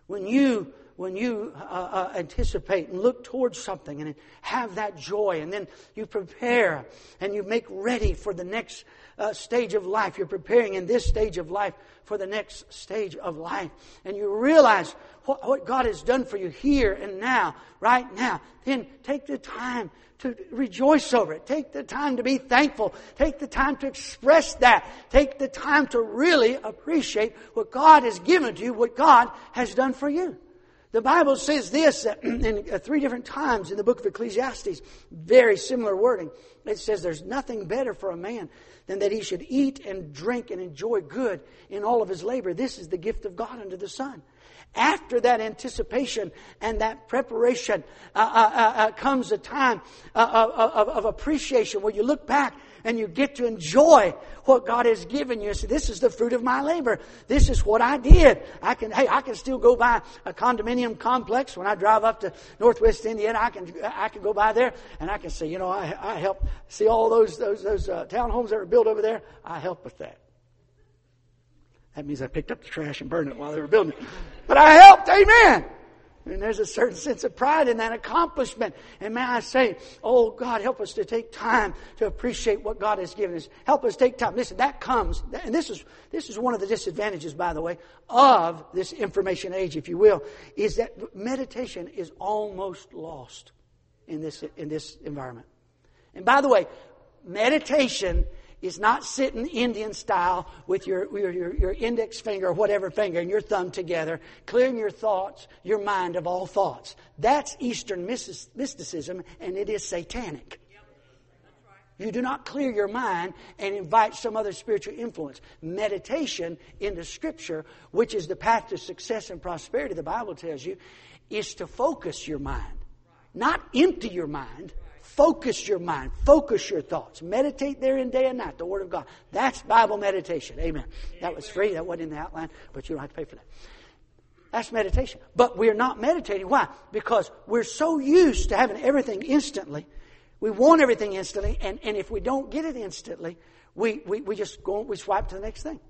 Speaker 1: When you when you uh, uh, anticipate and look towards something and have that joy, and then you prepare and you make ready for the next uh, stage of life. You're preparing in this stage of life for the next stage of life. And you realize what, what God has done for you here and now, right now. Then take the time to rejoice over it. Take the time to be thankful. Take the time to express that. Take the time to really appreciate what God has given to you, what God has done for you. The Bible says this in uh, three different times in the book of Ecclesiastes. Very similar wording. It says there's nothing better for a man than that he should eat and drink and enjoy good in all of his labor. This is the gift of God under the sun. After that anticipation and that preparation uh, uh, uh, uh comes a time uh, of, of appreciation where you look back and you get to enjoy what God has given you. So this is the fruit of my labor. This is what I did. I can, hey, I can still go by a condominium complex when I drive up to Northwest Indiana. I can, I can go by there and I can say, you know, I, I helped see all those, those, those uh, townhomes that were built over there. I helped with that. That means I picked up the trash and burned it while they were building it. But I helped. Amen. And there's a certain sense of pride in that accomplishment. And may I say, oh God, help us to take time to appreciate what God has given us. Help us take time. Listen, that comes, and this is, this is one of the disadvantages, by the way, of this information age, if you will, is that meditation is almost lost in this, in this environment. And by the way, meditation is not sitting Indian style with your, your, your, your index finger or whatever finger and your thumb together, clearing your thoughts, your mind of all thoughts. That's Eastern mysticism and it is satanic. You do not clear your mind and invite some other spiritual influence. Meditation in the scripture, which is the path to success and prosperity, the Bible tells you, is to focus your mind. Not empty your mind, Focus your mind. Focus your thoughts. Meditate therein day and night, the Word of God. That's Bible meditation. Amen. That was free. That wasn't in the outline, but you don't have to pay for that. That's meditation. But we're not meditating. Why? Because we're so used to having everything instantly. We want everything instantly, and, and if we don't get it instantly, we, we, we just go, we swipe to the next thing.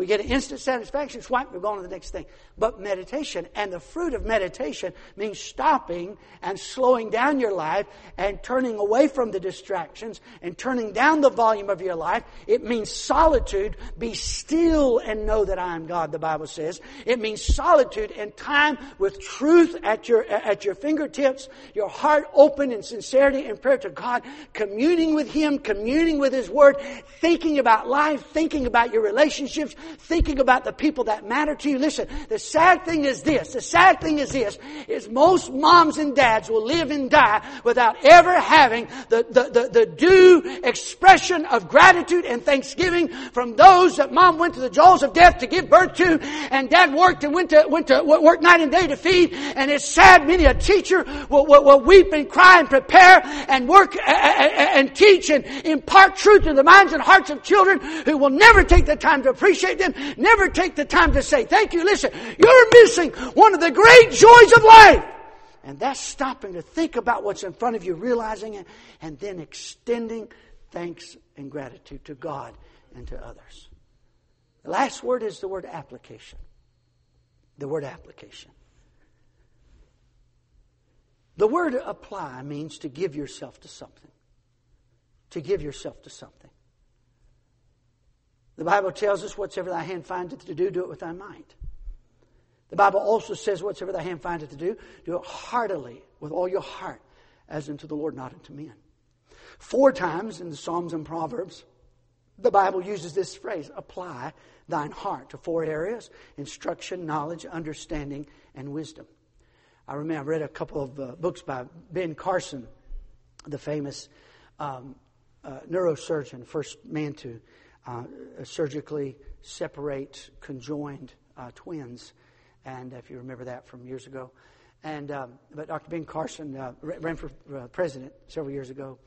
Speaker 1: We get an instant satisfaction, swipe, we're going to the next thing. But meditation, and the fruit of meditation means stopping and slowing down your life and turning away from the distractions and turning down the volume of your life. It means solitude. Be still and know that I am God, the Bible says. It means solitude and time with truth at your, at your fingertips, your heart open in sincerity and prayer to God, communing with Him, communing with His Word, thinking about life, thinking about your relationships, thinking about the people that matter to you. Listen, the sad thing is this. The sad thing is this, is most moms and dads will live and die without ever having the, the, the, the due expression of gratitude and thanksgiving from those that mom went to the jaws of death to give birth to and dad worked and went to, went to work night and day to feed. And it's sad many a teacher will, will, will weep and cry and prepare and work and teach and impart truth in the minds and hearts of children who will never take the time to appreciate them, never take the time to say, thank you. Listen, you're missing one of the great joys of life. And that's stopping to think about what's in front of you, realizing it, and then extending thanks and gratitude to God and to others. The last word is the word application. The word application. The word apply means to give yourself to something. To give yourself to something. The Bible tells us, whatsoever thy hand findeth to do, do it with thy might. The Bible also says, whatsoever thy hand findeth to do, do it heartily, with all your heart, as unto the Lord, not unto men. Four times in the Psalms and Proverbs, the Bible uses this phrase, apply thine heart to four areas instruction, knowledge, understanding, and wisdom. I remember I read a couple of uh, books by Ben Carson, the famous um, uh, neurosurgeon, first man to uh, surgically separate conjoined uh, twins. And if you remember that from years ago. And, um, but Dr. Ben Carson uh, ran for uh, president several years ago.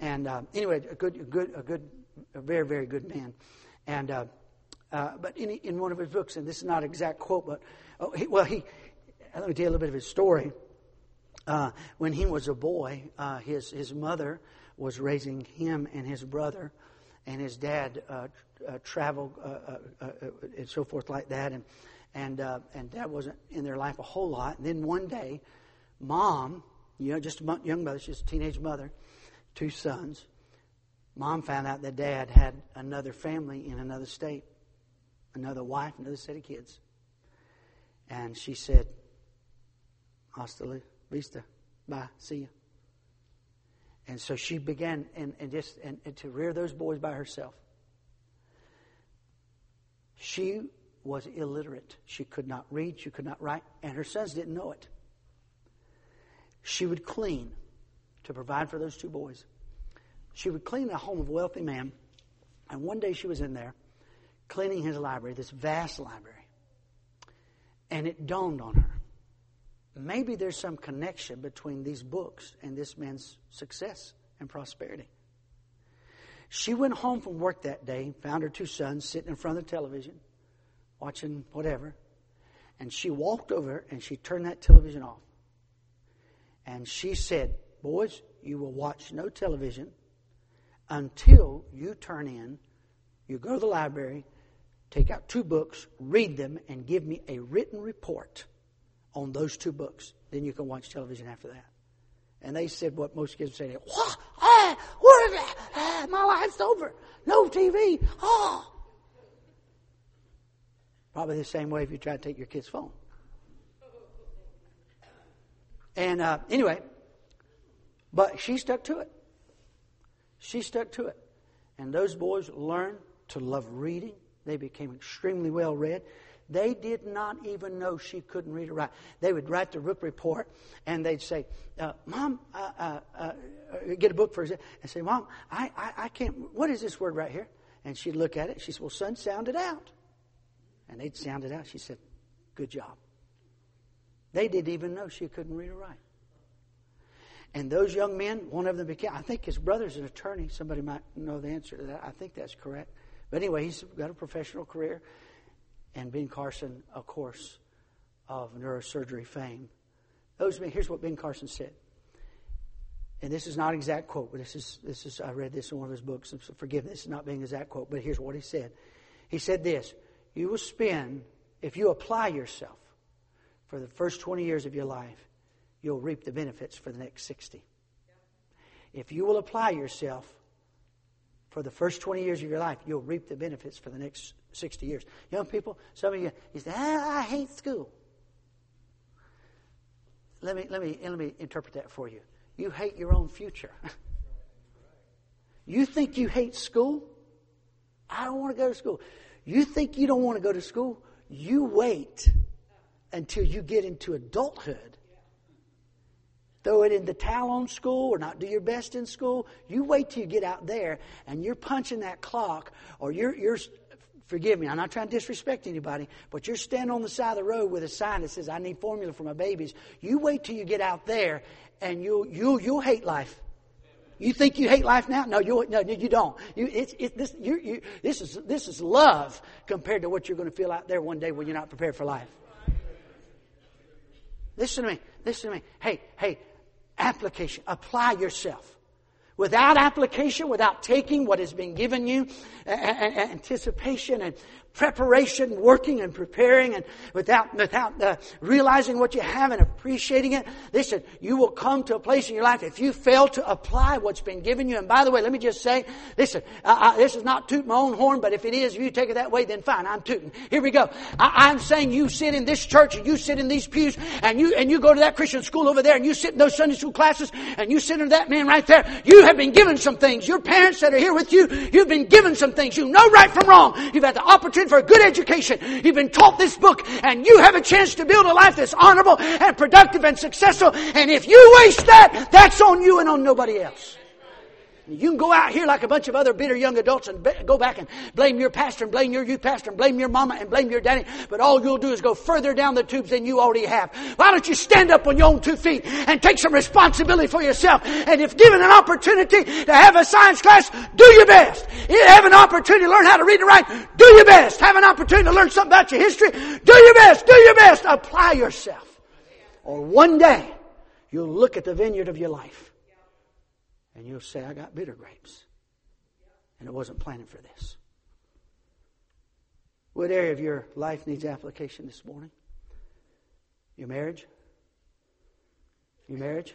Speaker 1: And uh, anyway, a good, a good, a good, a very, very good man. And, uh, but in, in one of his books, and this is not an exact quote, but, oh, he, well, he, let me tell you a little bit of his story. when he was a boy, his, his mother was raising him and his brother, and his dad uh, uh, traveled uh, uh, uh, and so forth like that, and and and dad wasn't in their life a whole lot. And then one day, mom, you know, just a young mother, she's a teenage mother, two sons. Mom found out that dad had another family in another state, another wife, another set of kids. And she said, Hasta la vista. Bye. See you. And so she began and, and just and, and to rear those boys by herself. She was illiterate. She could not read, she could not write, and her sons didn't know it. She would clean to provide for those two boys. She would clean the home of a wealthy man, and one day she was in there cleaning his library, this vast library, and it dawned on her maybe there's some connection between these books and this man's success and prosperity. She went home from work that day, found her two sons sitting in front of the television, watching whatever, and she walked over and she turned that television off. And she said, Boys, you will watch no television until you turn in, you go to the library, take out two books, read them, and give me a written report on those two books. Then you can watch television after that. And they said what most kids say, what? Ah? Ah, my life's over. No TV. Oh. Probably the same way if you try to take your kid's phone. And uh, anyway, but she stuck to it. She stuck to it. And those boys learned to love reading. They became extremely well read. They did not even know she couldn't read or write. They would write the book report and they'd say, uh, Mom, uh, uh, uh get a book for her and say, Mom, I, I, I can't, what is this word right here? And she'd look at it. She said, Well, son, sound it out. And they'd sound it out. She said, Good job. They didn't even know she couldn't read or write. And those young men, one of them became, I think his brother's an attorney. Somebody might know the answer to that. I think that's correct. But anyway, he's got a professional career and Ben Carson, of course, of neurosurgery fame. Those, here's what Ben Carson said. And this is not an exact quote, but this is, this is, I read this in one of his books, so forgive this not being an exact quote, but here's what he said. He said this, you will spend, if you apply yourself for the first 20 years of your life, you'll reap the benefits for the next 60. If you will apply yourself for the first 20 years of your life, you'll reap the benefits for the next 60 years. Young people, some of you, you say, ah, I hate school. Let me, let, me, let me interpret that for you. You hate your own future. you think you hate school? I don't want to go to school. You think you don't want to go to school? You wait until you get into adulthood throw it in the towel on school or not do your best in school. You wait till you get out there and you're punching that clock or you're, you're forgive me, I'm not trying to disrespect anybody, but you're standing on the side of the road with a sign that says, I need formula for my babies. You wait till you get out there and you'll, you'll, you'll hate life. You think you hate life now? No, you, no, you don't. You, it's, it, this, you, you, this, is, this is love compared to what you're going to feel out there one day when you're not prepared for life. Listen to me. Listen to me. Hey, hey, application. Apply yourself. Without application, without taking what has been given you, anticipation and preparation, working and preparing, and without, without uh, realizing what you have and appreciating it, listen, you will come to a place in your life if you fail to apply what's been given you. And by the way, let me just say, listen, uh, this is not toot my own horn, but if it is, if you take it that way, then fine, I'm tooting. Here we go. I, am saying you sit in this church and you sit in these pews and you, and you go to that Christian school over there and you sit in those Sunday school classes and you sit in that man right there. You have been given some things. Your parents that are here with you, you've been given some things. You know right from wrong. You've had the opportunity for a good education. You've been taught this book and you have a chance to build a life that's honorable and productive and successful. And if you waste that, that's on you and on nobody else. You can go out here like a bunch of other bitter young adults and go back and blame your pastor and blame your youth pastor and blame your mama and blame your daddy, but all you'll do is go further down the tubes than you already have. Why don't you stand up on your own two feet and take some responsibility for yourself? And if given an opportunity to have a science class, do your best. You have an opportunity to learn how to read and write, do your best. Have an opportunity to learn something about your history, do your best, do your best. Apply yourself. Or one day, you'll look at the vineyard of your life And you'll say, I got bitter grapes. And it wasn't planted for this. What area of your life needs application this morning? Your marriage? Your marriage?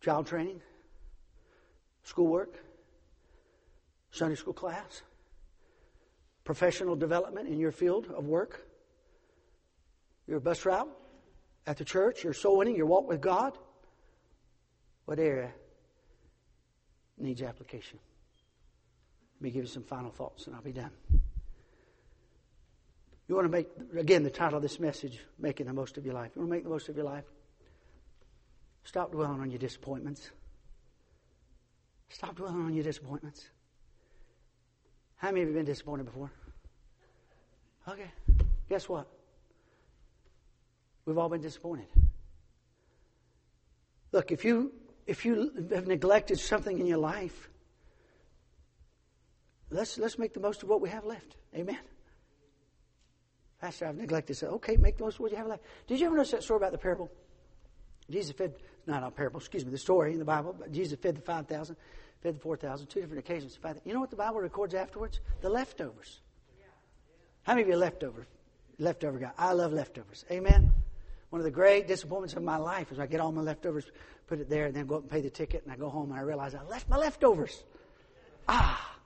Speaker 1: Child training? Schoolwork? Sunday school class? Professional development in your field of work? Your bus route? At the church? Your soul winning? Your walk with God? What area needs application? Let me give you some final thoughts and I'll be done. You want to make, again, the title of this message, Making the Most of Your Life. You want to make the most of your life? Stop dwelling on your disappointments. Stop dwelling on your disappointments. How many of you have been disappointed before? Okay. Guess what? We've all been disappointed. Look, if you if you have neglected something in your life, let's let's make the most of what we have left. Amen. Pastor, I've neglected. Say, okay, make the most of what you have left. Did you ever notice that story about the parable? Jesus fed, not a parable, excuse me, the story in the Bible. But Jesus fed the 5,000, fed the 4,000, two different occasions. You know what the Bible records afterwards? The leftovers. How many of you are leftover? Leftover guy. I love leftovers. Amen. One of the great disappointments of my life is I get all my leftovers, put it there, and then go up and pay the ticket, and I go home and I realize I left my leftovers. Ah.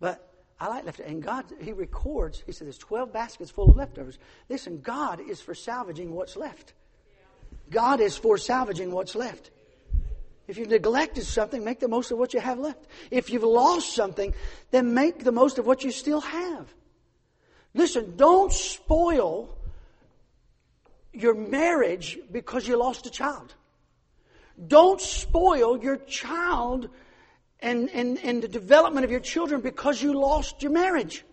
Speaker 1: But I like leftovers. And God, He records, He said there's 12 baskets full of leftovers. Listen, God is for salvaging what's left. God is for salvaging what's left. If you've neglected something, make the most of what you have left. If you've lost something, then make the most of what you still have. Listen, don't spoil your marriage because you lost a child. Don't spoil your child and, and, and the development of your children because you lost your marriage.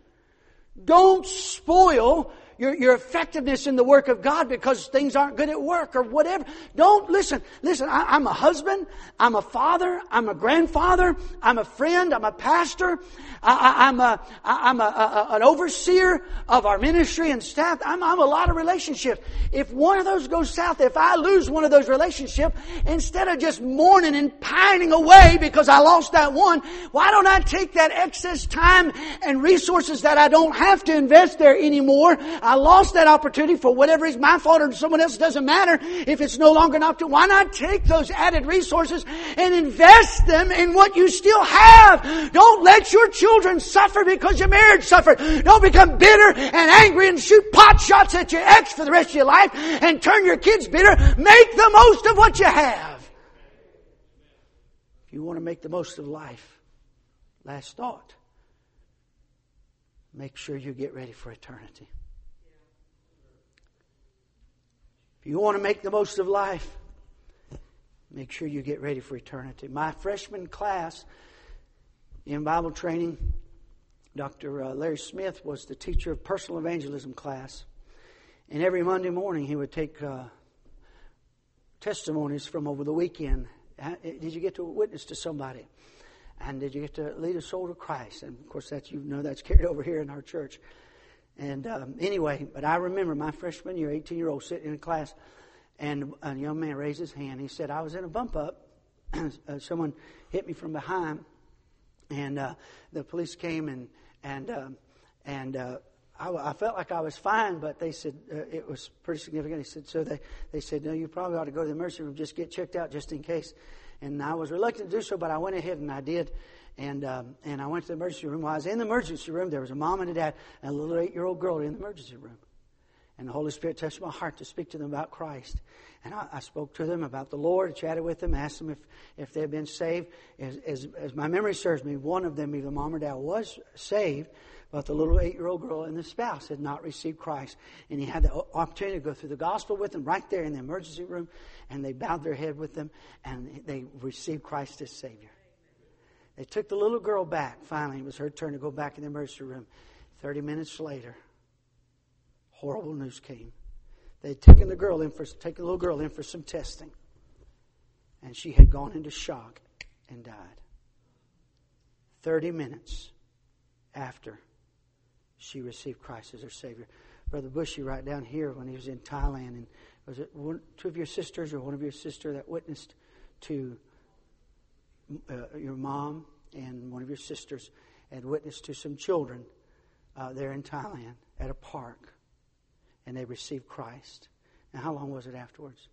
Speaker 1: Don't spoil your, your effectiveness in the work of God because things aren't good at work or whatever. Don't listen. Listen, I, am a husband. I'm a father. I'm a grandfather. I'm a friend. I'm a pastor. I, am a, I'm a, a, an overseer of our ministry and staff. I'm, I'm a lot of relationships. If one of those goes south, if I lose one of those relationships, instead of just mourning and pining away because I lost that one, why don't I take that excess time and resources that I don't have to invest there anymore? I lost that opportunity for whatever is my fault or someone else, doesn't matter if it's no longer an opportunity. Why not take those added resources and invest them in what you still have? Don't let your children suffer because your marriage suffered. Don't become bitter and angry and shoot pot shots at your ex for the rest of your life and turn your kids bitter. Make the most of what you have. If you want to make the most of life, last thought, make sure you get ready for eternity. If you want to make the most of life, make sure you get ready for eternity. My freshman class in Bible training, Dr. Uh, Larry Smith was the teacher of personal evangelism class. And every Monday morning, he would take uh, testimonies from over the weekend. Did you get to witness to somebody? And did you get to lead a soul to Christ? And of course, that's you know that's carried over here in our church. And um, anyway, but I remember my freshman year, 18 year old, sitting in a class, and a young man raised his hand. He said, I was in a bump up. Uh, someone hit me from behind, and uh, the police came and and um, and uh, I, I, felt like I was fine, but they said uh, it was pretty significant. He said, so they they said, no, you probably ought to go to the emergency room, just get checked out, just in case. And I was reluctant to do so, but I went ahead and I did. And, um, and I went to the emergency room. While I was in the emergency room, there was a mom and a dad and a little eight year old girl in the emergency room. And the Holy Spirit touched my heart to speak to them about Christ. And I, I spoke to them about the Lord, chatted with them, asked them if, if they had been saved. As, as, as my memory serves me, one of them, either mom or dad, was saved, but the little eight year old girl and the spouse had not received Christ. And he had the opportunity to go through the gospel with them right there in the emergency room. And they bowed their head with them and they received Christ as Savior. They took the little girl back. Finally, it was her turn to go back in the emergency room. Thirty minutes later, horrible news came. They'd taken the girl in for taken the little girl in for some testing, and she had gone into shock and died. Thirty minutes after she received Christ as her Savior. Brother Bushy right down here when he was in Thailand. And was it one, two of your sisters or one of your sister that witnessed to uh, your mom and one of your sisters had witnessed to some children uh, there in Thailand at a park, and they received Christ. And how long was it afterwards?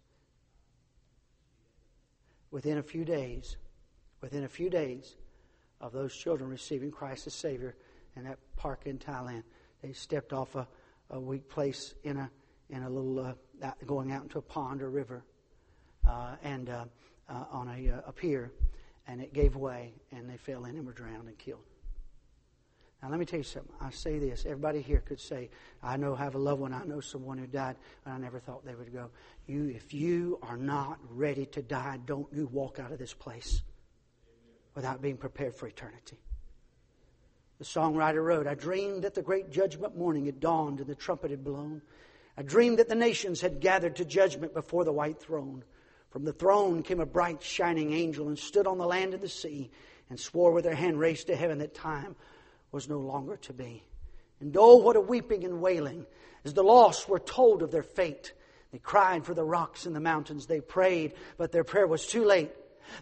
Speaker 1: Within a few days, within a few days of those children receiving Christ as Savior in that park in Thailand, they stepped off a, a weak place in a in a little uh, going out into a pond or river, uh, and uh, uh, on a, uh, a pier, and it gave way, and they fell in and were drowned and killed. Now, let me tell you something. I say this. Everybody here could say, I know, have a loved one. I know someone who died, and I never thought they would go. You, if you are not ready to die, don't you walk out of this place without being prepared for eternity. The songwriter wrote, I dreamed that the great judgment morning had dawned and the trumpet had blown. I dreamed that the nations had gathered to judgment before the white throne. From the throne came a bright, shining angel and stood on the land and the sea and swore with her hand raised to heaven that time was no longer to be. And oh, what a weeping and wailing as the lost were told of their fate. They cried for the rocks and the mountains. They prayed, but their prayer was too late.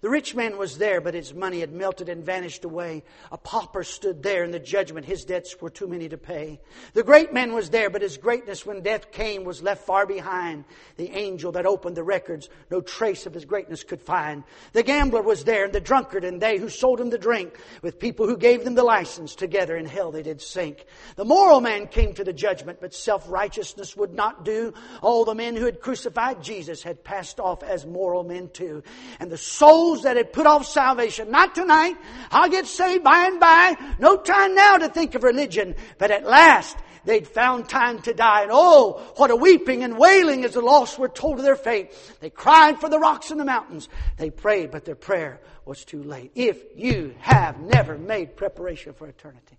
Speaker 1: The rich man was there, but his money had melted and vanished away. A pauper stood there in the judgment. His debts were too many to pay. The great man was there, but his greatness when death came was left far behind. The angel that opened the records, no trace of his greatness could find. The gambler was there, and the drunkard, and they who sold him the drink, with people who gave them the license. Together in hell they did sink. The moral man came to the judgment, but self-righteousness would not do. All the men who had crucified Jesus had passed off as moral men too. And the soul souls that had put off salvation. Not tonight. I'll get saved by and by. No time now to think of religion. But at last, they'd found time to die. And oh, what a weeping and wailing as the lost were told of their fate. They cried for the rocks and the mountains. They prayed, but their prayer was too late. If you have never made preparation for eternity,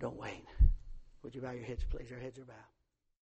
Speaker 1: don't wait. Would you bow your heads, please? Your heads are bowed.